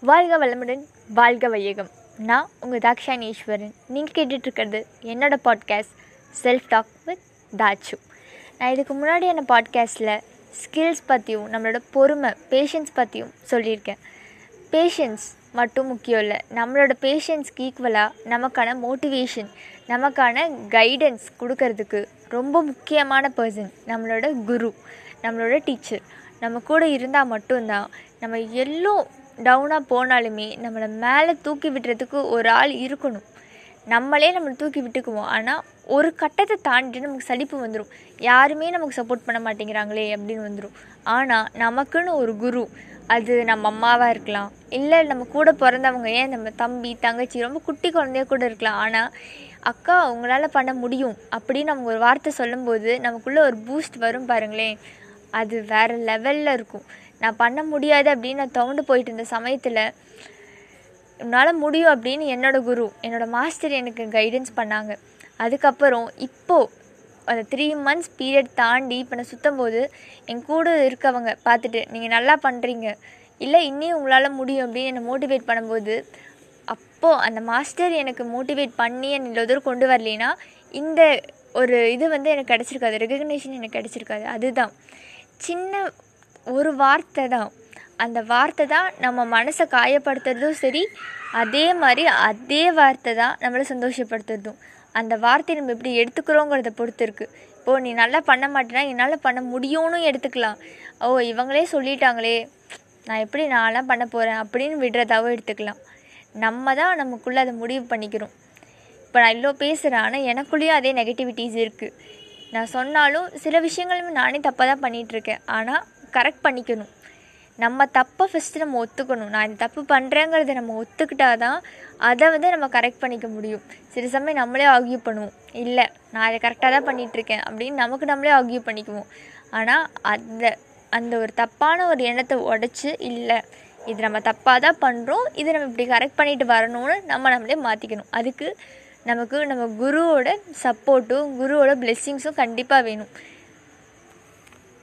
வாழ்க வளமுடன் வாழ்க வையகம். நான் உங்கள் தாக்ஷானீஸ்வரன் நீங்கள் கேட்டுட்ருக்கிறது என்னோடய podcast self talk with Thachu நான் இதுக்கு முன்னாடி என்ன பாட்காஸ்ட்டில் ஸ்கில்ஸ் பற்றியும் நம்மளோட பொறுமை பேஷன்ஸ் பற்றியும் சொல்லியிருக்கேன். பேஷன்ஸ் மட்டும் முக்கியம் இல்லை. நம்மளோட பேஷன்ஸ்க்கு ஈக்குவலாக நமக்கான மோட்டிவேஷன் நமக்கான கைடன்ஸ் கொடுக்கறதுக்கு ரொம்ப முக்கியமான பர்சன் நம்மளோட குரு நம்மளோட டீச்சர் நம்ம கூட இருந்தால் மட்டும்தான் நம்ம எல்லோ டவுனாக போனாலுமே நம்மளை மேலே தூக்கி விடுறதுக்கு ஒரு ஆள் இருக்கணும். நம்மளே நம்மளை தூக்கி விட்டுக்குவோம். ஆனால் ஒரு கட்டத்தை தாண்டி நமக்கு சலிப்பு வந்துடும் யாருமே நமக்கு சப்போர்ட் பண்ண மாட்டேங்கிறாங்களே அப்படின்னு வந்துடும் ஆனால் நமக்குன்னு ஒரு குரு அது நம்ம அம்மாவாக இருக்கலாம். இல்லை நம்ம கூட பிறந்தவங்க ஏன் நம்ம தம்பி தங்கச்சி ரொம்ப குட்டி குழந்தைய கூட இருக்கலாம். ஆனால் அக்கா உங்களால் பண்ண முடியும் அப்படின்னு அவங்க ஒரு வார்த்தை சொல்லும்போது நமக்குள்ளே ஒரு பூஸ்ட் வரும் பாருங்களேன். அது வேறு லெவலில் இருக்கும். நான் பண்ண முடியாது அப்படின்னு நான் தவுண்டு போயிட்டு இருந்த சமயத்தில் உன்னால் முடியும் அப்படின்னு என்னோடய குரு என்னோடய மாஸ்டர் எனக்கு கைடன்ஸ் பண்ணாங்க. அதுக்கப்புறம் இப்போது அந்த த்ரீ மந்த்ஸ் பீரியட் தாண்டி இப்போ நான் சுற்றும் போது என் கூட இருக்கவங்க பார்த்துட்டு நீங்கள் நல்லா பண்ணுறீங்க இல்லை இன்னும் உங்களால் முடியும் அப்படின்னு என்னை மோட்டிவேட் பண்ணும்போது அப்போது அந்த மாஸ்டர் எனக்கு மோட்டிவேட் பண்ணி என்னை இவ்வளோ தூரம் கொண்டு வரலைன்னா இந்த ஒரு இது வந்து எனக்கு கிடச்சிருக்காது. ரெகக்னேஷன் எனக்கு கிடச்சிருக்காது. அதுதான். சின்ன ஒரு வார்த்தை தான். அந்த வார்த்தை தான் நம்ம மனசை காயப்படுத்துறதும் சரி அதே மாதிரி அதே வார்த்தை தான் நம்மளை சந்தோஷப்படுத்துறதும். அந்த வார்த்தையை நம்ம எப்படி எடுத்துக்கிறோங்கிறத பொறுத்து இருக்குது இப்போது நீ நல்லா பண்ண மாட்டேன்னா என்னால் பண்ண முடியும்னு எடுத்துக்கலாம். ஓ இவங்களே சொல்லிட்டாங்களே நான் எப்படி நான்லாம் பண்ண போகிறேன் அப்படின்னு விடுறதாவோ எடுத்துக்கலாம். நம்ம தான் நமக்குள்ளே அதை முடிவு பண்ணிக்கிறோம். இப்போ நான் இவ்வளோ பேசுகிறேன் ஆனால் எனக்குள்ளேயும் அதே நெகட்டிவிட்டிஸ் இருக்குது நான் சொன்னாலும் சில விஷயங்களுமே நானே தப்பாக தான் பண்ணிகிட்ருக்கேன் ஆனால் கரெக்ட் பண்ணிக்கணும். நம்ம தப்பை ஃபஸ்ட்டு நம்ம ஒத்துக்கணும். நான் இந்த தப்பு பண்ணுறேங்கிறத நம்ம ஒத்துக்கிட்டா தான் அதை வந்து நம்ம கரெக்ட் பண்ணிக்க முடியும். சில சமயம் நம்மளே ஆர்கியூ பண்ணுவோம். இல்லை நான் அதை கரெக்டாக தான் பண்ணிகிட்ருக்கேன் அப்படின்னு நமக்கு நம்மளே ஆர்கியூ பண்ணிக்குவோம். ஆனால் அந்த அந்த ஒரு தப்பான ஒரு எண்ணத்தை உடச்சி இல்லை இது நம்ம தப்பாக தான் பண்ணுறோம் இதை நம்ம இப்படி கரெக்ட் பண்ணிட்டு வரணும்னு நம்ம நம்மளே மாற்றிக்கணும் அதுக்கு நமக்கு நம்ம குருவோட சப்போர்ட்டும் குருவோட பிளெஸ்ஸிங்ஸும் கண்டிப்பாக வேணும்.